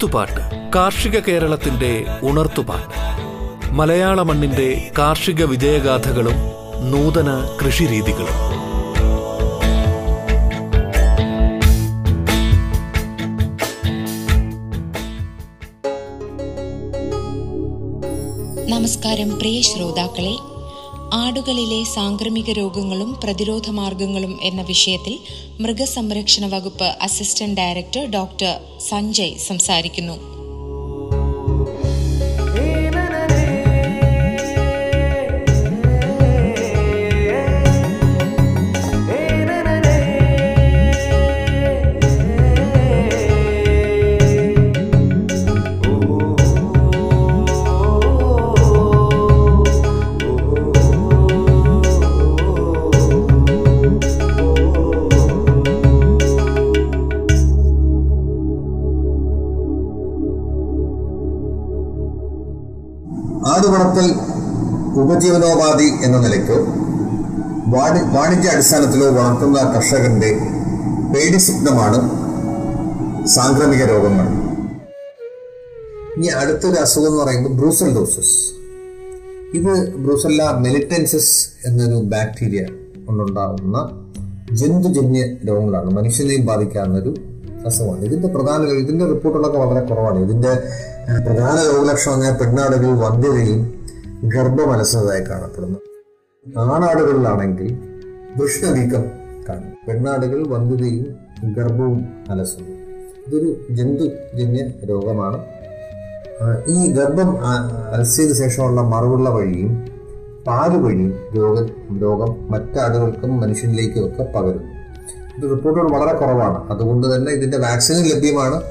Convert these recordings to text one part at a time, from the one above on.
കൊയ്ത്തുപാട്ട് കാർഷിക കേരളത്തിന്റെ ഉണർത്തുപാട്ട്. മലയാള മണ്ണിന്റെ കാർഷിക വിജയഗാഥകളും നൂതന കൃഷിരീതികളും. നമസ്കാരം പ്രിയ ശ്രോതാക്കളെ ആടുകളിലെ സാംക്രമിക രോഗങ്ങളും പ്രതിരോധ മാർഗങ്ങളും എന്ന വിഷയത്തിൽ മൃഗസംരക്ഷണ വകുപ്പ് അസിസ്റ്റന്റ് ഡയറക്ടർ ഡോക്ടർ സഞ്ജയ് സംസാരിക്കുന്നു. ഉപജീവനോപാധി എന്ന നിലയ്ക്ക് വാണി വാണിജ്യ അടിസ്ഥാനത്തിലോ വളർത്തുന്ന കർഷകന്റെ പേടി സ്വപ്നമാണ് സാംക്രമിക രോഗങ്ങൾ. ഇനി അടുത്തൊരു അസുഖം എന്ന് പറയുമ്പോൾ ബ്രൂസൽ ഡോസസ് ഇത് ബ്രൂസല്ല മെലിറ്റൻസിസ് എന്നൊരു ബാക്ടീരിയ കൊണ്ടുണ്ടാകുന്ന ജന്തുജന്യ രോഗങ്ങളാണ്. മനുഷ്യനെയും ബാധിക്കാവുന്ന ഒരു അസുഖമാണ്. ഇതിന്റെ പ്രധാന ഇതിന്റെ റിപ്പോർട്ടുകളൊക്കെ വളരെ കുറവാണ്. ഇതിന്റെ പ്രധാന രോഗലക്ഷണം പെണ്ണാടുകൾ വന്ധ്യതയും ഗർഭമലസതായി കാണപ്പെടുന്നു. ആണാടുകളിലാണെങ്കിൽ വൃഷ്ണവീക്കം കാണും. പെണ്ണാടുകൾ വന്ധ്യതയും ഗർഭവും അലസുന്നു. ഇതൊരു ജന്തുജന്യ രോഗമാണ്. ഈ ഗർഭം അലസിയതിനു ശേഷമുള്ള മറവുള്ള വഴിയും പാൽ വഴിയും രോഗ രോഗം മറ്റാടുകൾക്കും മനുഷ്യനിലേക്കും ഒക്കെ പകരുന്നു. ഇത് റിപ്പോർട്ടുകൾ വളരെ കുറവാണ്. അതുകൊണ്ട് തന്നെ ഇതിന്റെ വാക്സിനും ലഭ്യമാണ്.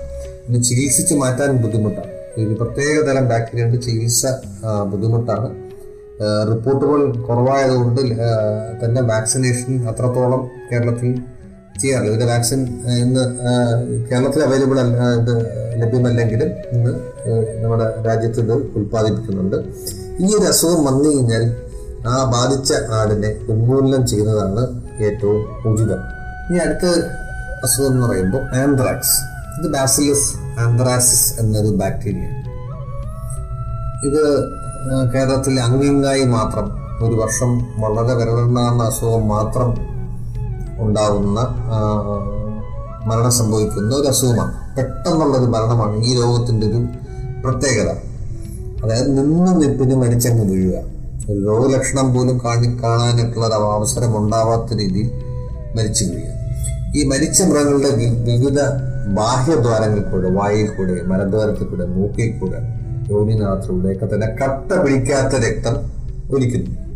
ഇത് ചികിത്സിച്ച് മാറ്റാൻ ബുദ്ധിമുട്ടാണ്. ഇത് പ്രത്യേക തരം ബാക്ടീരിയ ഉണ്ട് ചികിത്സ ബുദ്ധിമുട്ടാണ്. റിപ്പോർട്ടുകൾ കുറവായതുകൊണ്ട് തന്നെ വാക്സിനേഷൻ അത്രത്തോളം കേരളത്തിൽ ചെയ്യാറില്ല. ഇതിന്റെ വാക്സിൻ ഇന്ന് കേരളത്തിൽ അവൈലബിൾ അല്ല ഇത് ലഭ്യമല്ലെങ്കിലും ഇന്ന് നമ്മുടെ രാജ്യത്ത് ഇത് ഉൽപ്പാദിപ്പിക്കുന്നുണ്ട്. ഈ ഒരു അസുഖം വന്നു കഴിഞ്ഞാൽ ആ ബാധിച്ച ആടിനെ ഉന്മൂലനം ചെയ്യുന്നതാണ് ഏറ്റവും ഉചിതം. ഇനി അടുത്ത അസുഖം എന്ന് പറയുമ്പോൾ ആന്ത്രാക്സ്. ഇത് ബാസിലസ് ആന്ത്രാസിസ് എന്നൊരു ബാക്ടീരിയ. ഇത് കേരളത്തിൽ അങ്ങിങ്ങായി മാത്രം ഒരു വർഷം വളരെ വിരളുണ്ടാകുന്ന അസുഖം മാത്രം ഉണ്ടാകുന്ന ആ, മരണം സംഭവിക്കുന്ന ഒരു അസുഖമാണ്. പെട്ടെന്നുള്ളൊരു മരണമാണ് ഈ രോഗത്തിന്റെ ഒരു പ്രത്യേകത. അതായത് നിന്ന് നിപ്പിന് മരിച്ചങ്ങ് വീഴുക. ഒരു രോഗലക്ഷണം പോലും കാണി കാണാനായിട്ടുള്ള ഒരു അവസരം ഉണ്ടാവാത്ത രീതിയിൽ മരിച്ചു വീഴുക. ഈ മരിച്ച മൃഗങ്ങളുടെ വിവിധ ബാഹ്യദ്വാരങ്ങളിൽ കൂടെ വായിൽ കൂടെ മലദ്വാരത്തിൽ കൂടെ മൂക്കിൽ കൂടെ യോനിനാഥത്തിലൂടെ ഒക്കെ തന്നെ കട്ട പിടിക്കാത്ത രക്തം ഒലിക്കുന്നു.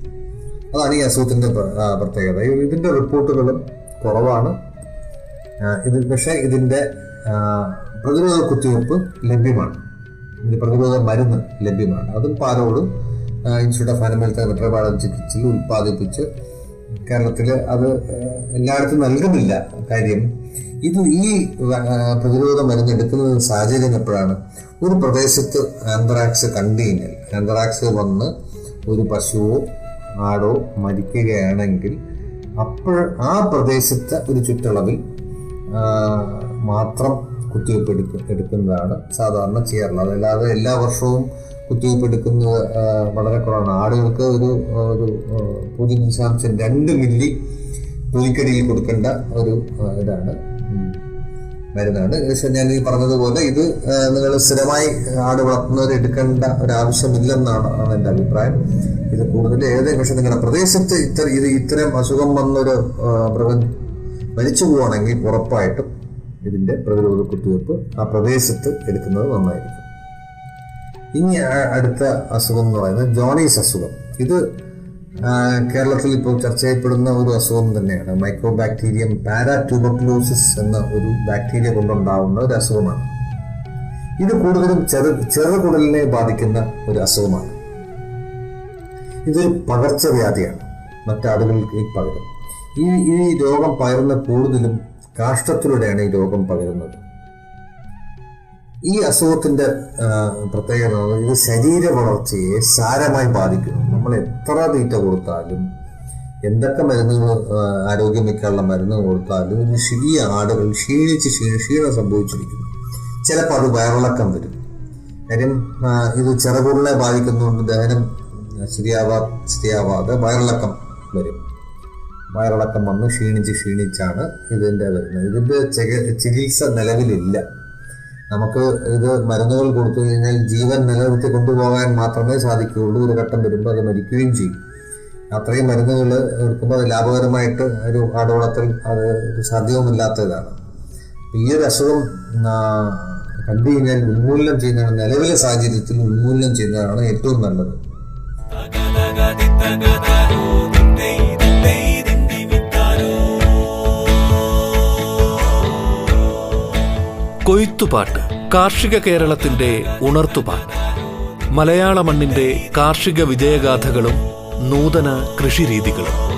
അതാണ് ഈ അസുഖത്തിന്റെ പ്ര- പ്രത്യേകത. ഇതിന്റെ റിപ്പോർട്ടുകളും കുറവാണ്. ഇത് പക്ഷേ ഇതിന്റെ പ്രതിരോധ കുത്തിവയ്പ്പ് ലഭ്യമാണ്. ഇതിന്റെ പ്രതിരോധ മരുന്ന് ലഭ്യമാണ്. അതും പാലോടും ഇൻസ്റ്റിറ്റ്യൂട്ട് ഓഫ് അനിമൽ വെറ്ററബാളജി ചികിത്സയിൽ ഉത്പാദിപ്പിച്ച് കേരളത്തിൽ അത് എല്ലായിടത്തും നൽകുന്നില്ല കാര്യം. ഇത് ഈ പ്രതിരോധ മരുന്ന് എടുക്കുന്ന സാഹചര്യം എപ്പോഴാണ്? ഒരു പ്രദേശത്ത് ആന്ത്രാക്സ് കണ്ടു ആന്ത്രാക്സ് വന്ന് ഒരു പശുവോ ആടോ മരിക്കുകയാണെങ്കിൽ അപ്പോൾ ആ പ്രദേശത്തെ ഒരു ചുറ്റളവിൽ മാത്രം കുത്തിവയ്പ്പ് എടുക്ക എടുക്കുന്നതാണ് സാധാരണ ചെയ്യാറുള്ളത്. അല്ലാതെ എല്ലാ വർഷവും കുത്തിവയ്പ്പ് എടുക്കുന്നത് വളരെ കുറവാണ്. ആടുകൾക്ക് ഒരു ഒരു പൂജ്യം ദശാംശം രണ്ട് മില്ലി പുലിക്കടിയിൽ കൊടുക്കേണ്ട ഒരു ഇതാണ്. മരുന്നാണ് ഞാൻ ഈ പറഞ്ഞതുപോലെ ഇത് നിങ്ങൾ സ്ഥിരമായി ആട് വളർത്തുന്നവർ എടുക്കേണ്ട ഒരു ആവശ്യമില്ലെന്നാണ് ആണ് എന്റെ അഭിപ്രായം. ഇത് കൂടുതൽ ഏതെങ്കിലും പക്ഷെ നിങ്ങളുടെ പ്രദേശത്ത് ഇത്ര ഇത് ഇത്തരം അസുഖം വന്നൊരു മൃഗം മരിച്ചു പോവുകയാണെങ്കിൽ ഉറപ്പായിട്ടും ഇതിന്റെ പ്രതിരോധ കുത്തിവയ്പ്പ് ആ പ്രദേശത്ത് എടുക്കുന്നത് നന്നായിരിക്കും. ഇനി അടുത്ത അസുഖം എന്ന് പറയുന്നത് ജോണീസ് അസുഖം. ഇത് കേരളത്തിൽ ഇപ്പോൾ ചർച്ച ചെയ്യപ്പെടുന്ന ഒരു അസുഖം തന്നെയാണ്. മൈക്രോ ബാക്ടീരിയം പാരാട്യൂബക്ലോസിസ് എന്ന ഒരു ബാക്ടീരിയ കൊണ്ടുണ്ടാവുന്ന ഒരു അസുഖമാണ്. ഇത് കൂടുതലും ചെറു ചെറുകുടലിനെ ബാധിക്കുന്ന ഒരു അസുഖമാണ്. ഇത് പകർച്ചവ്യാധിയാണ്. മറ്റാളുകളിലേക്ക് പകരും. ഈ ഈ രോഗം പകരുന്ന കൂടുതലും കാഷ്ടത്തിലൂടെയാണ് ഈ രോഗം പകരുന്നത്. ഈ അസുഖത്തിന്റെ പ്രത്യേകത ഇത് ശരീര വളർച്ചയെ സാരമായി ബാധിക്കുന്നു. നമ്മൾ എത്ര തീറ്റ കൊടുത്താലും എന്തൊക്കെ മരുന്നുകൾ ആരോഗ്യമിക്കാനുള്ള മരുന്ന് കൊടുത്താലും ഇത് ശരിയ ആടുകൾ ക്ഷീണിച്ച് ക്ഷീണ ക്ഷീണം സംഭവിച്ചിരിക്കുന്നു. ചിലപ്പോൾ അത് വയറിളക്കം വരും. കാര്യം ഇത് ചിറകുകളിനെ ബാധിക്കുന്നതുകൊണ്ട് ദഹനം ശരിയാവാ ശരിയാവാതെ വയറിളക്കം വരും. വയറിളക്കം വന്ന് ക്ഷീണിച്ച് ക്ഷീണിച്ചാണ് ഇതിന്റെ വരുന്നത്. ഇതിന്റെ ചിക- ചികിത്സ നിലവിലില്ല. നമുക്ക് ഇത് മരുന്നുകൾ കൊടുത്തു കഴിഞ്ഞാൽ ജീവൻ നിലനിർത്തി കൊണ്ടുപോകാൻ മാത്രമേ സാധിക്കുകയുള്ളൂ. ഒരു ഘട്ടം വരുമ്പോൾ അത് മരിക്കുകയും ചെയ്യും. അത്രയും മരുന്നുകൾ എടുക്കുമ്പോൾ അത് ലാഭകരമായിട്ട് ഒരു ആടോളത്തിൽ അത് സാധ്യവുമില്ലാത്തതാണ് ഈ ഒരു അസുഖം കണ്ടു കഴിഞ്ഞാൽ ഉന്മൂലനം ചെയ്യുന്നതാണ് നിലവിലെ സാഹചര്യത്തിൽ ഉന്മൂലനം ചെയ്യുന്നതാണ് ഏറ്റവും നല്ലത്. കൊയ്ത്തുപാട്ട് കാർഷിക കേരളത്തിന്റെ ഉണർത്തുപാട്ട്. മലയാള മണ്ണിന്റെ കാർഷിക വിജയഗാഥകളും നൂതന കൃഷിരീതികളും.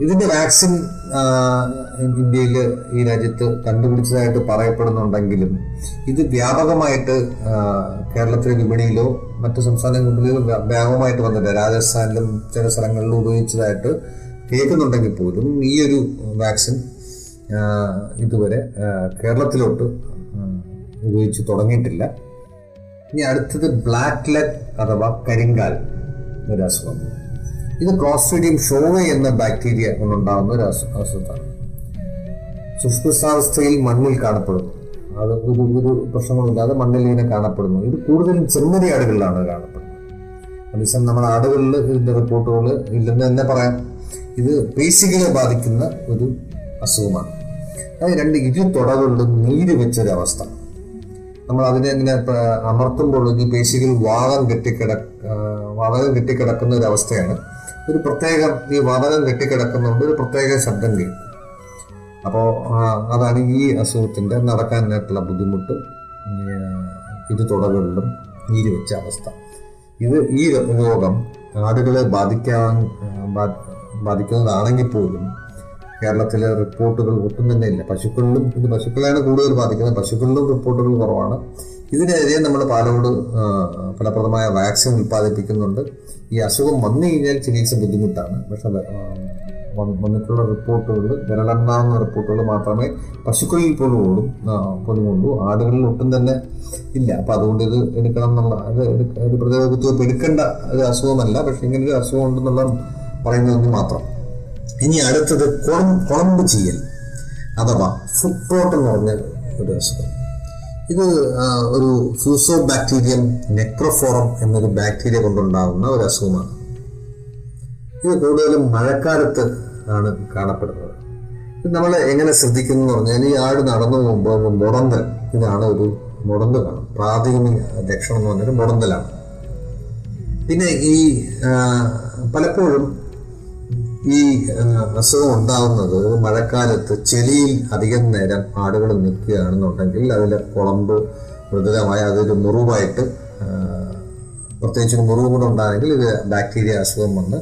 ഇതിന്റെ വാക്സിൻ ഇന്ത്യയിൽ ഈ രാജ്യത്ത് കണ്ടുപിടിച്ചതായിട്ട് പറയപ്പെടുന്നുണ്ടെങ്കിലും ഇത് വ്യാപകമായിട്ട് കേരളത്തിലെ വിപണിയിലോ മറ്റു സംസ്ഥാന വിപണിയിലോ വ്യാപകമായിട്ട് വന്നില്ല രാജസ്ഥാനിലും ചില സ്ഥലങ്ങളിലും ഉപയോഗിച്ചതായിട്ട് കേൾക്കുന്നുണ്ടെങ്കിൽ പോലും ഈ ഒരു വാക്സിൻ ഇതുവരെ കേരളത്തിലോട്ട് ഉപയോഗിച്ച് തുടങ്ങിയിട്ടില്ല. ഇനി അടുത്തത് ബ്ലാക്ക് ലെഗ് അഥവാ കരിങ്കാൽ ഒരു അസുഖം. ഇത് ക്ലോസ്ട്രീഡിയം ഷോവ എന്ന ബാക്ടീരിയ കൊണ്ടുണ്ടാകുന്ന ഒരു അസു- അസുഖമാണ്. സുഷ്പുഷ്ടാവസ്ഥയിൽ മണ്ണിൽ കാണപ്പെടുന്നു. അത് ഒരു ഒരു പ്രശ്നങ്ങളില്ലാതെ മണ്ണിൽ ഇങ്ങനെ കാണപ്പെടുന്നു. ഇത് കൂടുതലും ചെമ്മരി ആടുകളിലാണ് കാണപ്പെടുന്നത്. അതേസമയം നമ്മുടെ ആടുകളിൽ ഇതിന്റെ റിപ്പോർട്ടുകൾ ഇല്ലെന്ന് തന്നെ പറയാം. ഇത് പേശികളെ ബാധിക്കുന്ന ഒരു അസുഖമാണ്. അത് രണ്ട് ഇരു തുടകളിലും നീര് വെച്ചൊരവസ്ഥ. നമ്മൾ അതിനെ ഇങ്ങനെ അമർത്തുമ്പോൾ ഈ പേശികൾ വാദം കെട്ടിക്കിട വാതകം കെട്ടിക്കിടക്കുന്ന ഒരു അവസ്ഥയാണ് ഒരു പ്രത്യേകം ഈ വാതകം കെട്ടിക്കിടക്കുന്നുണ്ട് ഒരു പ്രത്യേക ശബ്ദം കേൾക്കും അപ്പോൾ അതാണ് ഈ അസുഖത്തിന്റെ നടക്കാനായിട്ടുള്ള ബുദ്ധിമുട്ട്. ഇത് തുടകളിലും നീര് വെച്ച അവസ്ഥ. ഇത് ഈ രോഗം ആടുകളെ ബാധിക്കാൻ ബാധിക്കുന്നതാണെങ്കിൽ പോലും കേരളത്തിലെ റിപ്പോർട്ടുകൾ ഒട്ടും തന്നെ ഇല്ല. പശുക്കളിലും ഇത് പശുക്കളെയാണ് കൂടുതൽ ബാധിക്കുന്നത്. പശുക്കളിലും റിപ്പോർട്ടുകൾ കുറവാണ്. ഇതിനെതിരെ നമ്മൾ പാലോട് ഫലപ്രദമായ വാക്സിൻ ഉൽപ്പാദിപ്പിക്കുന്നുണ്ട്. ഈ അസുഖം വന്നു കഴിഞ്ഞാൽ ചികിത്സ ബുദ്ധിമുട്ടാണ്. പക്ഷെ വന്നിട്ടുള്ള റിപ്പോർട്ടുകൾ വിരലെണ്ണാവുന്ന റിപ്പോർട്ടുകൾ മാത്രമേ പശുക്കളിൽ പോലും ആ, പോലും ഉള്ളൂ. ആടുകളിൽ ഒട്ടും തന്നെ ഇല്ല. അപ്പം അതുകൊണ്ട് ഇത് എടുക്കണം എന്നുള്ള അത് ഒരു പ്രതിരോധ കുത്തിവയ്പ്പ് എടുക്കേണ്ട ഒരു അസുഖമല്ല. പക്ഷെ ഇങ്ങനെ ഒരു അസുഖം ഉണ്ടെന്നുള്ള പറയുന്നതെന്ന് മാത്രം. ഇനി അടുത്തത് കുളം കുളമ്പ് ചെയ്യൽ അഥവാ ഫുഡ് റോട്ട് എന്ന് പറഞ്ഞ ഒരു അസുഖം. ഇത് ഒരു ഫ്യൂസോ ബാക്ടീരിയം നെക്രോഫോറം എന്നൊരു ബാക്ടീരിയ കൊണ്ടുണ്ടാകുന്ന ഒരു അസുഖമാണ് ഇത് കൂടുതലും മഴക്കാലത്ത് ആണ് കാണപ്പെടുന്നത്. ഇത് നമ്മൾ എങ്ങനെ ശ്രദ്ധിക്കുന്നു എന്ന് പറഞ്ഞാൽ ഈ ആട് നടന്നു പോകുമ്പോൾ മുടന്തൽ ഇതാണ് ഒരു മുടന്തൽ കാണും പ്രാഥമിക ലക്ഷണം എന്ന് പറഞ്ഞാൽ മുടന്തലാണ്. പിന്നെ ഈ പലപ്പോഴും ഈ അസുഖം ഉണ്ടാകുന്നത് മഴക്കാലത്ത് ചെളിയിൽ അധികം നേരം ആടുകൾ നിൽക്കുകയാണെന്നുണ്ടെങ്കിൽ അതിലെ കുളമ്പ് മൃദുലമായ അതൊരു മുറിവായിട്ട് പ്രത്യേകിച്ച് ഒരു മുറിവ് കൂടെ ഉണ്ടായെങ്കിൽ ഇത് ബാക്ടീരിയ അസുഖം വന്ന്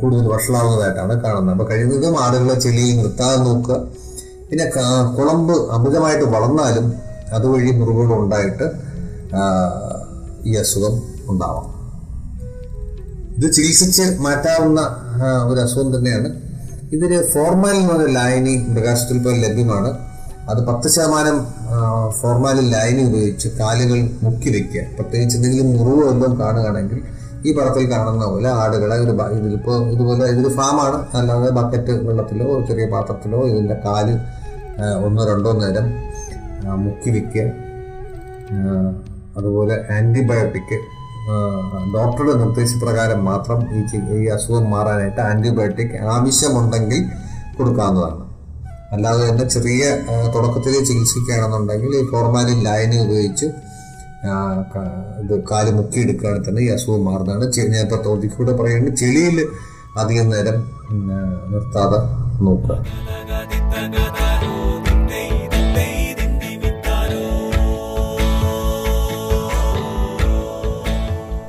കൂടുതൽ വഷളാവുന്നതായിട്ടാണ് കാണുന്നത്. അപ്പോൾ കഴിയുന്നതും ആടുകളെ ചെളിയിൽ നിർത്താതെ നോക്കുക. പിന്നെ കുളമ്പ് അമിതമായിട്ട് വളർന്നാലും അതുവഴി മുറിവുകൾ ഉണ്ടായിട്ട് ഈ അസുഖം ഉണ്ടാവാം. ഇത് ചികിത്സിച്ച് മാറ്റാവുന്ന ഒരു അസുഖം തന്നെയാണ്. ഇതിന് ഫോർമാലിൻ എന്ന് ലായനി മൃഗാശുപത്രിയിൽ പോലെ ലഭ്യമാണ്. അത് പത്ത് ശതമാനം ഫോർമാലിൻ ലായനി ഉപയോഗിച്ച് കാലുകൾ മുക്കി വെക്കുക. പ്രത്യേകിച്ച് എന്തെങ്കിലും മുറിവ് വല്ലതും കാണുകയാണെങ്കിൽ ഈ പടത്തിൽ കാണുന്ന പോലെ ആടുകളെ ഒരു ഇതിലിപ്പോൾ ഇതുപോലെ ഇതൊരു ഫാമാണ് അല്ലാതെ ബക്കറ്റ് വെള്ളത്തിലോ ചെറിയ പാത്രത്തിലോ ഇതിന്റെ കാൽ ഒന്നോ രണ്ടോ നേരം മുക്കി വെക്കുക. അതുപോലെ ആന്റിബയോട്ടിക് ഡോക്ടറുടെ നിർദ്ദേശപ്രകാരം മാത്രം ഈ ഈ അസുഖം മാറാനായിട്ട് ആന്റിബയോട്ടിക് ആവശ്യമുണ്ടെങ്കിൽ കൊടുക്കാവുന്നതാണ്. അല്ലാതെ തന്നെ ചെറിയ തുടക്കത്തിൽ ചികിത്സിക്കുകയാണെന്നുണ്ടെങ്കിൽ ഈ ഫോർമാലിൻ ലൈനി ഉപയോഗിച്ച് ഇത് കാൽ മുക്കിയെടുക്കുകയാണെങ്കിൽ തന്നെ ഈ അസുഖം മാറുന്നതാണ്. ഞാൻ ഇപ്പോൾ തോതിക്കൂടെ പറയുകയാണെങ്കിൽ ചെളിയിൽ അധികം നേരം നിർത്താതെ നോക്കുക.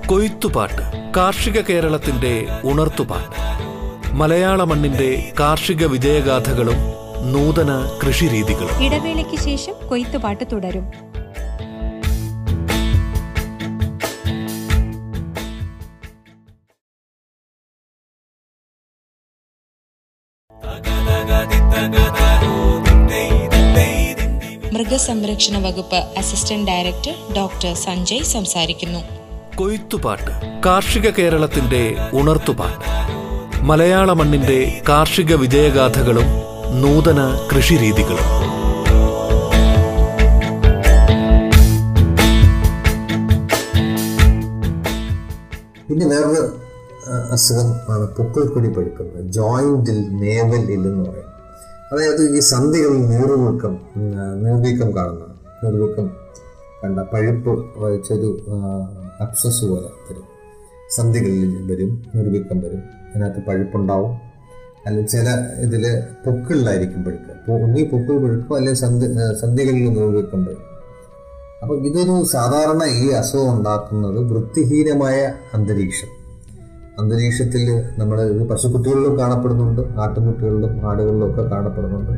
കൊയ്ത്തുപാട്ട് കാർഷിക കേരളത്തിന്റെ ഉണർത്തുപാട്ട്. മലയാള മണ്ണിന്റെ കാർഷിക വിജയഗാഥകളും നൂതന കൃഷിരീതികളും. ഇടവേളയ്ക്ക് ശേഷം കൊയ്ത്തുപാട്ട് തുടരും. മൃഗസംരക്ഷണ വകുപ്പ് അസിസ്റ്റന്റ് ഡയറക്ടർ ഡോക്ടർ സഞ്ജയ് സംസാരിക്കുന്നു. കൊയ്ത്തുപാട്ട്. കാർഷിക കേരളത്തിന്റെ ഉണർത്തുപാട്ട്. മലയാള മണ്ണിന്റെ കാർഷിക വിജയഗാഥകളും നൂതന കൃഷിരീതികളും. പിന്നെ വേറൊരു അസുഖം ആണ് പൊക്കിൾക്കൊടി പഴുക്കുന്നത് ജോയിന്റിൽ നേവൽ ഇല്ലെന്ന് പറയും. അതായത് ഈ സന്ധികളിൽ നീർവീക്കം നീർവീക്കം കാണുന്ന നീർവീക്കം കണ്ട പഴുപ്പ് വഹിച്ചൊരു അപ്സസ് പോലെ തരും സന്ധികളിൽ വരും നിർവീക്കം വരും. അതിനകത്ത് പഴുപ്പുണ്ടാവും. അല്ലെങ്കിൽ ചില ഇതിൽ പൊക്കിളിലായിരിക്കും പഴുക്കുക അപ്പോൾ ഒന്നീ പൊക്കിൾ പഴുക്കും അല്ലെങ്കിൽ സന്ധി സന്ധികളിൽ നിർവീക്കം വരും. അപ്പോൾ ഇതൊരു സാധാരണ ഈ അസുഖം ഉണ്ടാക്കുന്നത് വൃത്തിഹീനമായ അന്തരീക്ഷം. അന്തരീക്ഷത്തിൽ നമ്മൾ ഇത് പശുക്കുട്ടികളിലും കാണപ്പെടുന്നുണ്ട് ആട്ടുംകുട്ടികളിലും ആടുകളിലും ഒക്കെ കാണപ്പെടുന്നുണ്ട്.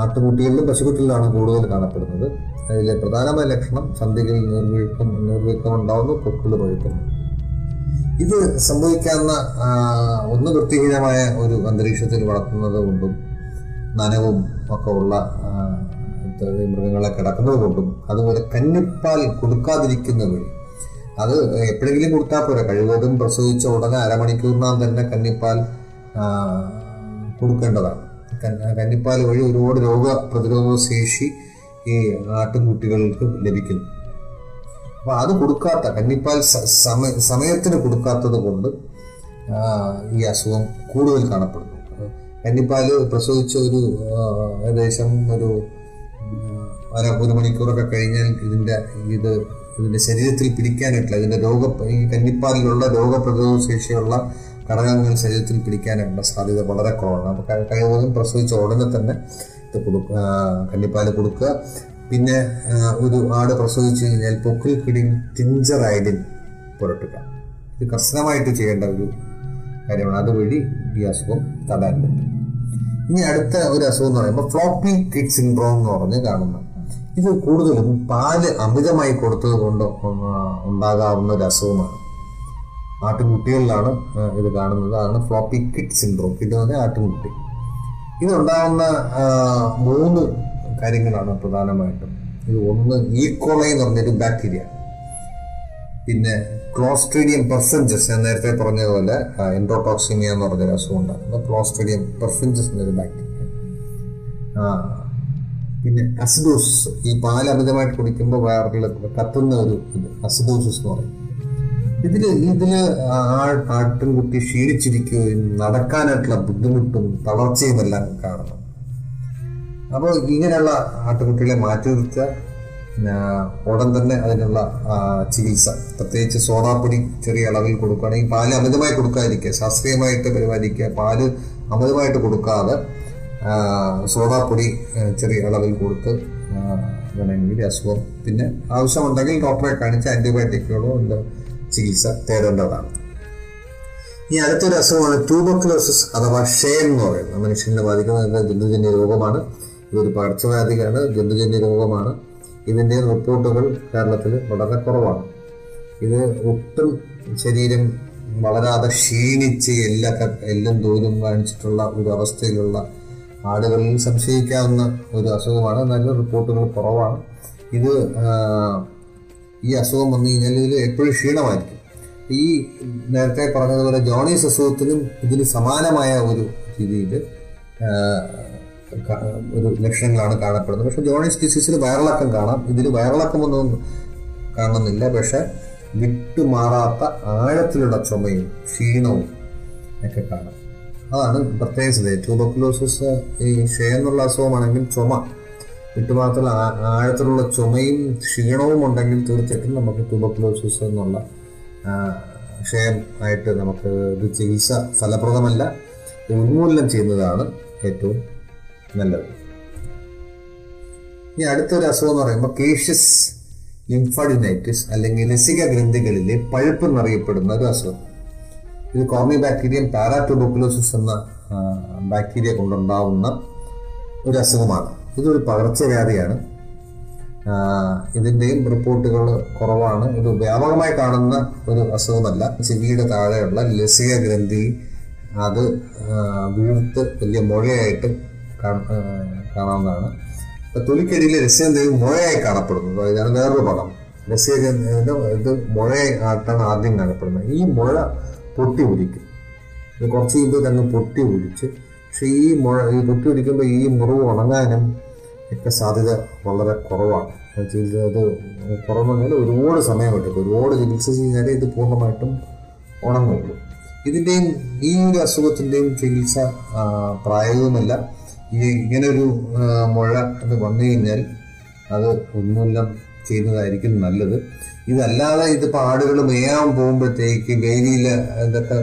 ആട്ടുംകുട്ടികളിലും പശുക്കുട്ടികളിലാണ് കൂടുതൽ കാണപ്പെടുന്നത്. അതിലെ പ്രധാനമായ ലക്ഷണം സന്ധികളിൽ നീർവീക്കം നീർവീക്കം ഉണ്ടാവുന്നു പൊക്കിൾ പഴുക്കുന്നു. ഇത് സംഭവിക്കാവുന്ന ഒന്ന് വൃത്തിഹീനമായ ഒരു അന്തരീക്ഷത്തിൽ വളർത്തുന്നത് കൊണ്ടും നനവും ഒക്കെ ഉള്ള മൃഗങ്ങളെ കിടക്കുന്നത് കൊണ്ടും അതുപോലെ കന്നിപ്പാൽ കൊടുക്കാതിരിക്കുന്ന വഴി. അത് എപ്പോഴെങ്കിലും കൊടുത്താൽ പോരാ. കഴിവതും പ്രസവിച്ച ഉടനെ അരമണിക്കൂറിനകം തന്നെ കന്നിപ്പാൽ കൊടുക്കേണ്ടതാണ്. കന്നിപ്പാൽ വഴി ഒരുപാട് രോഗ പ്രതിരോധ ശേഷി ഈ ആട്ടിൻകുട്ടികൾക്ക് ലഭിക്കുന്നു. അപ്പൊ അത് കൊടുക്കാത്ത കന്നിപ്പാൽ സമയ സമ സമയത്തിന് കൊടുക്കാത്തത് കൊണ്ട് ഈ അസുഖം കൂടുതൽ കാണപ്പെടുന്നു. കന്നിപ്പാൽ പ്രസവിച്ച ഒരു ഏകദേശം ഒരു അര ഒരു മണിക്കൂറൊക്കെ കഴിഞ്ഞാൽ ഇതിന്റെ ഇത് ഇതിന്റെ ശരീരത്തിൽ പിടിക്കാനായിട്ടില്ല. ഇതിന്റെ രോഗ ഈ കന്നിപ്പാലിലുള്ള രോഗപ്രതിരോധ ശേഷിയുള്ള ഘടകങ്ങൾ ശരീരത്തിൽ പിടിക്കാനുള്ള സാധ്യത വളരെ കുറവാണ്. അപ്പോൾ കഴിവതും പ്രസവിച്ച ഉടനെ തന്നെ ഇത് കൊടുക്കുക കന്നിപ്പാൽ കൊടുക്കുക. പിന്നെ ഒരു ആട് പ്രസവിച്ചു കഴിഞ്ഞാൽ പൊക്കിൽ കിടിൻ ടിഞ്ചർ ഐഡിൻ പുരട്ടുക. ഇത് കർശനമായിട്ട് ചെയ്യേണ്ട ഒരു കാര്യമാണ്. അതുവഴി ഈ അസുഖം തടയാൻ പറ്റും. ഇനി അടുത്ത ഒരു അസുഖം എന്ന് പറയുമ്പോൾ ഫ്ലോപ്പി കിഡ് സിൻഡ്രോം എന്ന് പറഞ്ഞ് കാണുന്നത് ഇത് കൂടുതലും പാൽ അമിതമായി കൊടുത്തത് കൊണ്ട് ഉണ്ടാകാവുന്ന ഒരു അസുഖമാണ്. ആട്ടിൻകുട്ടികളിലാണ് ആ, ഇത് കാണുന്നത്. അതാണ് ഫ്ലോപ്പി കിഡ് സിൻഡ്രോം ഇത് എന്ന് പറഞ്ഞാൽ ഇതുണ്ടാകുന്ന മൂന്ന് കാര്യങ്ങളാണ് പ്രധാനമായിട്ടും. ഇത് ഒന്ന് ഈക്കോളൈ എന്ന് പറഞ്ഞൊരു ബാക്ടീരിയ പിന്നെ ക്ലോസ്ട്രീഡിയം പെർഫെഞ്ചസ് ഞാൻ നേരത്തെ പറഞ്ഞതുപോലെ എൻഡോടോക്സിമിയ എന്ന് പറഞ്ഞൊരു അസുഖം ഉണ്ടാകുന്നത് ക്ലോസ്ട്രീഡിയം പെർഫെഞ്ചസ് എന്നൊരു ബാക്ടീരിയ പിന്നെ അസിഡോസിസ് ഈ പാൽ അമിതമായിട്ട് കുടിക്കുമ്പോൾ വയറിൽ കത്തുന്ന ഒരു ഇത് അസിഡോസിസ് എന്ന് പറയും. ഇതിൽ ഇതിൽ ആട്ടിൻകുട്ടി ക്ഷീണിച്ചിരിക്കുകയും നടക്കാനായിട്ടുള്ള ബുദ്ധിമുട്ടും തളർച്ചയും എല്ലാം കാണണം അപ്പോൾ ഇങ്ങനെയുള്ള ആട്ടുകുട്ടികളെ മാറ്റി നിർത്തുക പിന്നെ ഉടൻ തന്നെ അതിനുള്ള ചികിത്സ. പ്രത്യേകിച്ച് സോഡാപ്പൊടി ചെറിയ അളവിൽ കൊടുക്കുകയാണെങ്കിൽ പാൽ അമിതമായി കൊടുക്കാതിരിക്കുക. ശാസ്ത്രീയമായിട്ട് പരിപാലിക്കുക. പാൽ അമിതമായിട്ട് കൊടുക്കാതെ സോഡാപ്പൊടി ചെറിയ അളവിൽ കൊടുത്ത് വേണമെങ്കിൽ അസുഖം. പിന്നെ ആവശ്യമുണ്ടെങ്കിൽ ഡോക്ടറെ കാണിച്ച് ആന്റിബയോട്ടിക്കുകളോ ഉണ്ട്. ചികിത്സ തേടേണ്ടതാണ്. ഈ അടുത്തൊരു അസുഖമാണ് ട്യൂബക്ലോസിസ് അഥവാ ക്ഷയം എന്ന് പറയുന്നത്. മനുഷ്യനെ ബാധിക്കുന്ന ജന്തുജന്യ രോഗമാണ്. ഇതൊരു പകർച്ചവ്യാധിയാണ് ജന്തുജന്യ രോഗമാണ്. ഇതിന്റെ റിപ്പോർട്ടുകൾ കേരളത്തിൽ വളരെ കുറവാണ്. ഇത് ഒട്ടും ശരീരം വളരാതെ ക്ഷീണിച്ച് എല്ലൊക്കെ എല്ലാം തോലും കാണിച്ചിട്ടുള്ള ഒരു അവസ്ഥയിലുള്ള ആടുകളിൽ സംശയിക്കാവുന്ന ഒരു അസുഖമാണ്. നല്ല റിപ്പോർട്ടുകൾ കുറവാണ്. ഇത് ഈ അസുഖം വന്നു കഴിഞ്ഞാൽ ഇതിൽ എപ്പോഴും ക്ഷീണമായിരിക്കും. ഈ നേരത്തെ പറഞ്ഞതുപോലെ ജോണീസ് അസുഖത്തിനും ഇതിന് സമാനമായ ഒരു രീതിയിൽ ഒരു ലക്ഷണങ്ങളാണ് കാണപ്പെടുന്നത്. പക്ഷെ ജോണീസ് ഡിസീസിൽ വയറിളക്കം കാണാം. ഇതിൽ വയറിളക്കമൊന്നും കാണുന്നില്ല. പക്ഷെ വിട്ടുമാറാത്ത ആഴത്തിലുള്ള ചുമയും ക്ഷീണവും ഒക്കെ കാണാം. അതാണ് പ്രത്യേകിച്ചത് ട്യൂബക്ലോസിസ് ഈ ക്ഷയം എന്നുള്ള അസുഖമാണെങ്കിൽ ചുമ വിട്ടുമാത്രമുള്ള ആ- ആഴത്തിലുള്ള ചുമയും ക്ഷീണവും ഉണ്ടെങ്കിൽ തീർച്ചയായിട്ടും നമുക്ക് ട്യൂബക്ലോസിസ് എന്നുള്ള ക്ഷയം ആയിട്ട് നമുക്ക് ഇത് ചികിത്സ ഫലപ്രദമല്ല. ഉന്മൂലനം ചെയ്യുന്നതാണ് ഏറ്റവും നല്ലത്. ഇനി അടുത്തൊരു അസുഖം എന്ന് പറയുമ്പോൾ കേഷ്യസ് ലിംഫാഡിനൈറ്റിസ് അല്ലെങ്കിൽ ലസിക ഗ്രന്ഥികളിലെ പഴുപ്പ് എന്നറിയപ്പെടുന്ന ഒരു അസുഖം. ഇത് കോമി ബാക്ടീരിയൻ പാരാ പാരാട്യൂബോക്കുലോസിസ് എന്ന ബാക്ടീരിയ കൊണ്ടുണ്ടാവുന്ന ഒരു അസുഖമാണ്. ഇതൊരു പകർച്ചവ്യാധിയാണ്. ഇതിന്റെയും റിപ്പോർട്ടുകൾ കുറവാണ്. ഇത് വ്യാപകമായി കാണുന്ന ഒരു അസുഖമല്ല. ചെവിയുടെ താഴെയുള്ള ലസിക ഗ്രന്ഥി അത് വീഴ്ത്ത് വലിയ മുഴയായിട്ട് കാണാവുന്നതാണ്. അപ്പൊ തൊലിക്കടിയിൽ എന്തെങ്കിലും മുഴയായി കാണപ്പെടുന്നു. ഇതാണ് വേറൊരു പടം രസ്യദേവിന്റെ ഇത് മുഴയായി ആട്ടാണ് ആദ്യം കാണപ്പെടുന്നത്. ഈ മുഴ പൊട്ടി ഉരിക്കും ഇത് കുറച്ച് കഴിയുമ്പോൾ തന്നെ പൊട്ടി ഉരിച്ച് പക്ഷേ ഈ മുഴ ഈ പൊട്ടി ഉരിക്കുമ്പോൾ ഈ മുറിവ് ഉണങ്ങാനും ഒക്കെ സാധ്യത വളരെ കുറവാണ്. അത് കുറവെന്ന് ഒരുപാട് സമയം എടുക്കും ഒരുപാട് ചികിത്സ ചെയ്താലേ ഇത് പൂർണമായിട്ടും ഉണങ്ങുള്ളൂ. ഇതിന്റെയും ഈ ഒരു അസുഖത്തിന്റെയും ചികിത്സ പ്രായവുമല്ല ഈ ഇങ്ങനൊരു ഒരു മുഴ അത് വന്നു കഴിഞ്ഞാൽ അത് ഉന്മൂലനം ചെയ്യുന്നതായിരിക്കും നല്ലത്. ഇതല്ലാതെ ഇതിപ്പോൾ ആടുകൾ മേയാൻ പോകുമ്പോഴത്തേക്ക് വേലിയിൽ ഇതൊക്കെ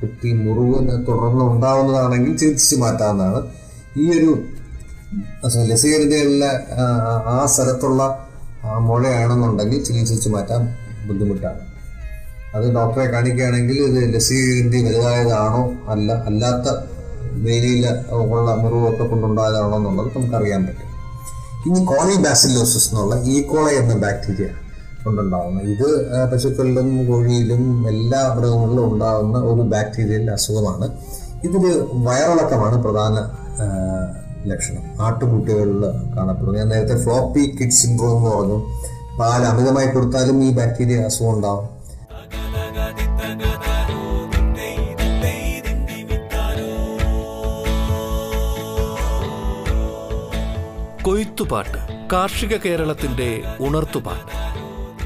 കുത്തി മുറിവ് തുടർന്ന് ഉണ്ടാവുന്നതാണെങ്കിൽ ചികിത്സിച്ച് മാറ്റാവുന്നതാണ്. ഈ ഒരു ലസികരുതയുള്ള ആ സ്ഥലത്തുള്ള മുഴയാണെന്നുണ്ടെങ്കിൽ ചികിത്സിച്ച് മാറ്റാൻ ബുദ്ധിമുട്ടാണ്. അത് ഡോക്ടറെ കാണിക്കുകയാണെങ്കിൽ ഇത് ലസികരിന്റെ വലുതായതാണോ അല്ല അല്ലാത്ത വേലിയിൽ ഉള്ള മുറിവൊക്കെ കൊണ്ടുണ്ടായതാണോ എന്നുള്ളത് നമുക്കറിയാൻ പറ്റും. ഇനി കോളി ബാസിലോസിസ് എന്നുള്ള ഈ ഈക്കോള എന്ന ബാക്ടീരിയ കൊണ്ടുണ്ടാകുന്ന ഇത് പശുക്കളിലും കോഴിയിലും എല്ലാ മൃഗങ്ങളിലും ഉണ്ടാകുന്ന ഒരു ബാക്ടീരിയൽ അസുഖമാണ്. ഇതിൽ വയറിളക്കമാണ് പ്രധാന ലക്ഷണം. ആട്ടുകുട്ടികളിൽ കാണപ്പെടുന്നു. ഞാൻ നേരത്തെ ഫ്ലോപ്പി കിഡ് സിൻഡ്രോം എന്ന് പറഞ്ഞു. പാൽ അമിതമായി കൊടുത്താലും ഈ ബാക്ടീരിയ അസുഖം ഉണ്ടാവും. കൊയ്ത്തുപാട്ട് കാർഷിക കേരളത്തിന്റെ ഉണർത്തുപാട്ട്.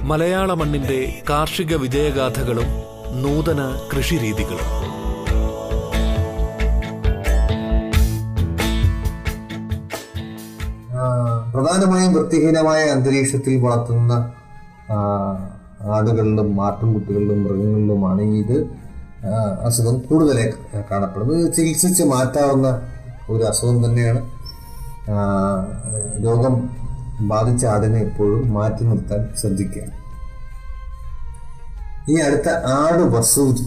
മലയാള മണ്ണിന്റെ കാർഷിക വിജയഗാഥകളും നൂതന കൃഷിരീതികളും. പ്രധാനമായും വൃത്തിഹീനമായ അന്തരീക്ഷത്തിൽ വളർത്തുന്ന ആടുകളിലും ആട്ടിൻകുട്ടികളിലും മൃഗങ്ങളിലുമാണ് ഇത് അസുഖം കൂടുതലായി കാണപ്പെടുന്നത്. ചികിത്സിച്ച് മാറ്റാവുന്ന ഒരു അസുഖം തന്നെയാണ്. രോഗം ബാധിച്ച ആടിനെ എപ്പോഴും മാറ്റി നിർത്താൻ ശ്രദ്ധിക്കുക. ഈ അടുത്ത ആട് വസൂരി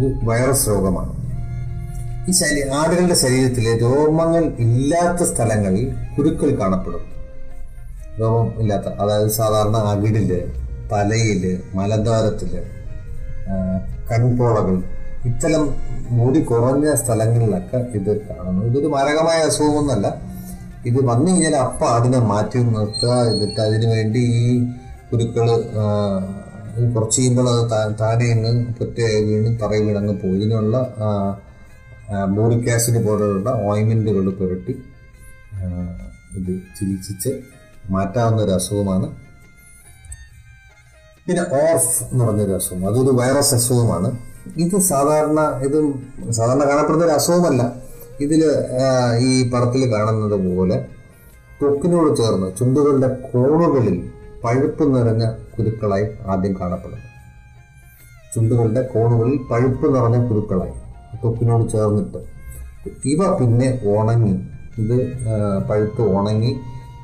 ഒരു വൈറസ് രോഗമാണ്. ഈ ശരീ ആടുകളുടെ ശരീരത്തിലെ രോമങ്ങൾ ഇല്ലാത്ത സ്ഥലങ്ങളിൽ കുരുക്കൾ കാണപ്പെടും. രോമം ഇല്ലാത്ത അതായത് സാധാരണ അകിടിൽ തലയിൽ മലദ്വാരത്തിൽ കൺപോളകൾ ഇത്തരം മുടി കുറഞ്ഞ സ്ഥലങ്ങളിലൊക്കെ ഇത് കാണുന്നു. ഇതൊരു മാരകമായ അസുഖമൊന്നുമല്ല. ഇത് വന്നു കഴിഞ്ഞാൽ അപ്പ അതിനെ മാറ്റി നിർത്തുക എന്നിട്ട് അതിനു വേണ്ടി ഈ കുരുക്കൾ കുറച്ച് കഴിയുമ്പോൾ അത് താനെ അങ്ങ് പൊറ്റയായി വീണ് തറയിൽ വീണങ്ങ് പോയി. ഇതിനുള്ള ബോറിക് ആസിഡ് പോലെയുള്ള ഓയിൻമെന്റുകൾ പുരട്ടി ഇത് ചികിത്സിച്ച് മാറ്റാവുന്ന ഒരു അസുഖമാണ്. പിന്നെ ഓർഫ് എന്ന് പറഞ്ഞൊരു അസുഖം. അതൊരു വൈറസ് അസുഖമാണ്. ഇത് സാധാരണ ഇത് സാധാരണ കാണപ്പെടുന്ന ഒരു അസുഖമല്ല. ഇതിൽ ഈ പടത്തിൽ കാണുന്നത് പോലെ തൊക്കിനോട് ചേർന്ന് ചുണ്ടുകളുടെ കോണുകളിൽ പഴുപ്പ് നിറഞ്ഞ കുരുക്കളായി ആദ്യം കാണപ്പെടുന്നു. ചുണ്ടുകളുടെ കോണുകളിൽ പഴുപ്പ് നിറഞ്ഞ കുരുക്കളായി. ത്വക്കിനോട് ചേർന്നിട്ട്. ഇവ പിന്നെ ഉണങ്ങി. ഇത് പഴുത്ത് ഉണങ്ങി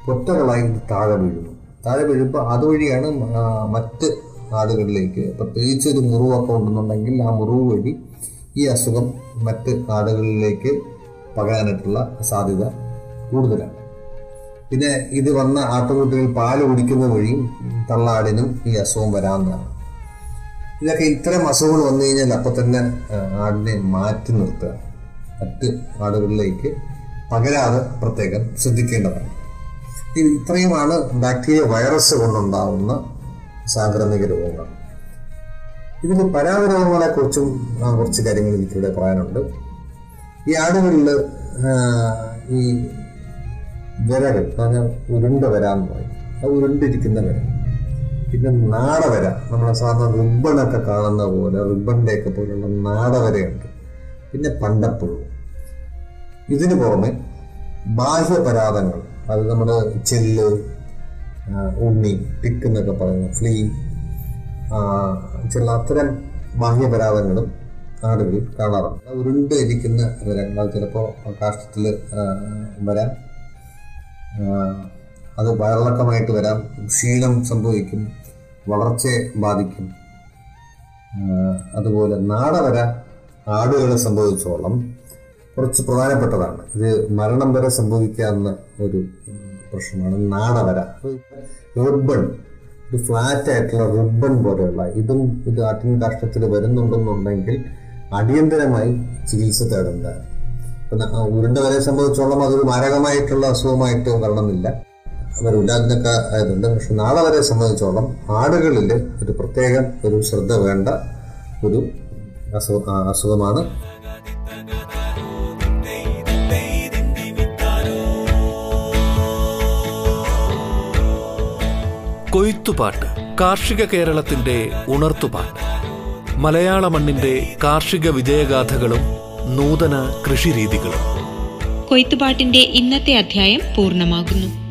പൊറ്റകളായി ഇത് താഴെ വീഴുന്നു. താഴെ വീഴുമ്പോൾ അതുവഴിയാണ് മറ്റ് നാടുകളിലേക്ക് പ്രത്യേകിച്ച് ഒരു മുറിവൊക്കെ ഉണ്ടെന്നുണ്ടെങ്കിൽ ആ മുറിവ് വഴി ഈ അസുഖം മറ്റ് നാടുകളിലേക്ക് പകരാനായിട്ടുള്ള സാധ്യത കൂടുതലാണ്. പിന്നെ ഇത് വന്ന ആട്ടുകുട്ടികൾ പാൽ കുടിക്കുന്ന വഴിയും തള്ളാടിനും ഈ അസുഖം വരാവുന്നതാണ്. ഇതൊക്കെ ഇത്തരം അസുഖങ്ങൾ വന്നു കഴിഞ്ഞാൽ അപ്പം തന്നെ ആ, ആടിനെ മാറ്റി നിർത്തുക. മറ്റ് ആടുകളിലേക്ക് പകരാതെ പ്രത്യേകം ശ്രദ്ധിക്കേണ്ടതാണ്. ഇത് ഇത്രയുമാണ് ബാക്ടീരിയ വൈറസ് കൊണ്ടുണ്ടാവുന്ന സാംക്രമിക രോഗങ്ങൾ. ഇതിന് പരാതി രോഗങ്ങളെ കുറിച്ചും കുറച്ച് കാര്യങ്ങൾ എനിക്കിവിടെ പറയാനുണ്ട്. ഈ ആടുകളിൽ ഈ വിരകൾ ഉരുണ്ട വരാൻ എന്ന് പറയും. അത് ഉരുണ്ടിരിക്കുന്ന വര പിന്നെ നാടവര. നമ്മളെ സാധാരണ റിബണൊക്കെ കാണുന്ന പോലെ റിബണിന്റെ ഒക്കെ പോലുള്ള നാടവരയുണ്ട്. പിന്നെ പണ്ടപ്പുഴു. ഇതിനു പുറമെ ബാഹ്യപരാതങ്ങൾ. അത് നമ്മുടെ ചെല്ല് ഉണ്ണി ടിക്ക് എന്നൊക്കെ പറയുന്ന ഫ്ലീ ചില അത്തരം ബാഹ്യപരാതങ്ങളും ആടുകളിൽ കാണാറുണ്ട്. ഉരുണ്ട് ഇരിക്കുന്ന വരങ്ങൾ ചിലപ്പോൾ കാഷ്ടത്തിൽ വരാം. അത് വയറിളക്കമായിട്ട് വരാം. ക്ഷീണം സംഭവിക്കും. വളർച്ചയെ ബാധിക്കും. അതുപോലെ നാടവര ആടുകളെ സംഭവിച്ചോളം കുറച്ച് പ്രധാനപ്പെട്ടതാണ്. ഇത് മരണം വരെ സംഭവിക്കാവുന്ന ഒരു പ്രശ്നമാണ് നാടവര. റിബൺ ഒരു ഫ്ലാറ്റ് ആയിട്ടുള്ള റിബൺ പോലെയുള്ള ഇതും ഇത് ആട്ടിൻ കാഷ്ടത്തിൽ വരുന്നുണ്ടെന്നുണ്ടെങ്കിൽ അടിയന്തരമായി ചികിത്സ തേടേണ്ടതാണ്. ഉരുണ്ടവരെ സംബന്ധിച്ചോളം അതൊരു മാരകമായിട്ടുള്ള അസുഖമായിട്ട് വരണമെന്നില്ല. വരില്ല അതിനൊക്കെ ആയതുണ്ട് പക്ഷെ നാളെ വരെ സംബന്ധിച്ചോളം ആടുകളിൽ ഒരു പ്രത്യേകം ഒരു ശ്രദ്ധ വേണ്ട ഒരു അസുഖമാണ്. കൊയ്ത്തുപാട്ട് കാർഷിക കേരളത്തിന്റെ ഉണർത്തുപാട്ട്. മലയാള മണ്ണിന്റെ കാർഷിക വിജയഗാഥകളും നൂതന കൃഷിരീതികളും. കൊയ്ത്തുപാട്ടിന്റെ ഇന്നത്തെ അധ്യായം പൂർണമാകുന്നു.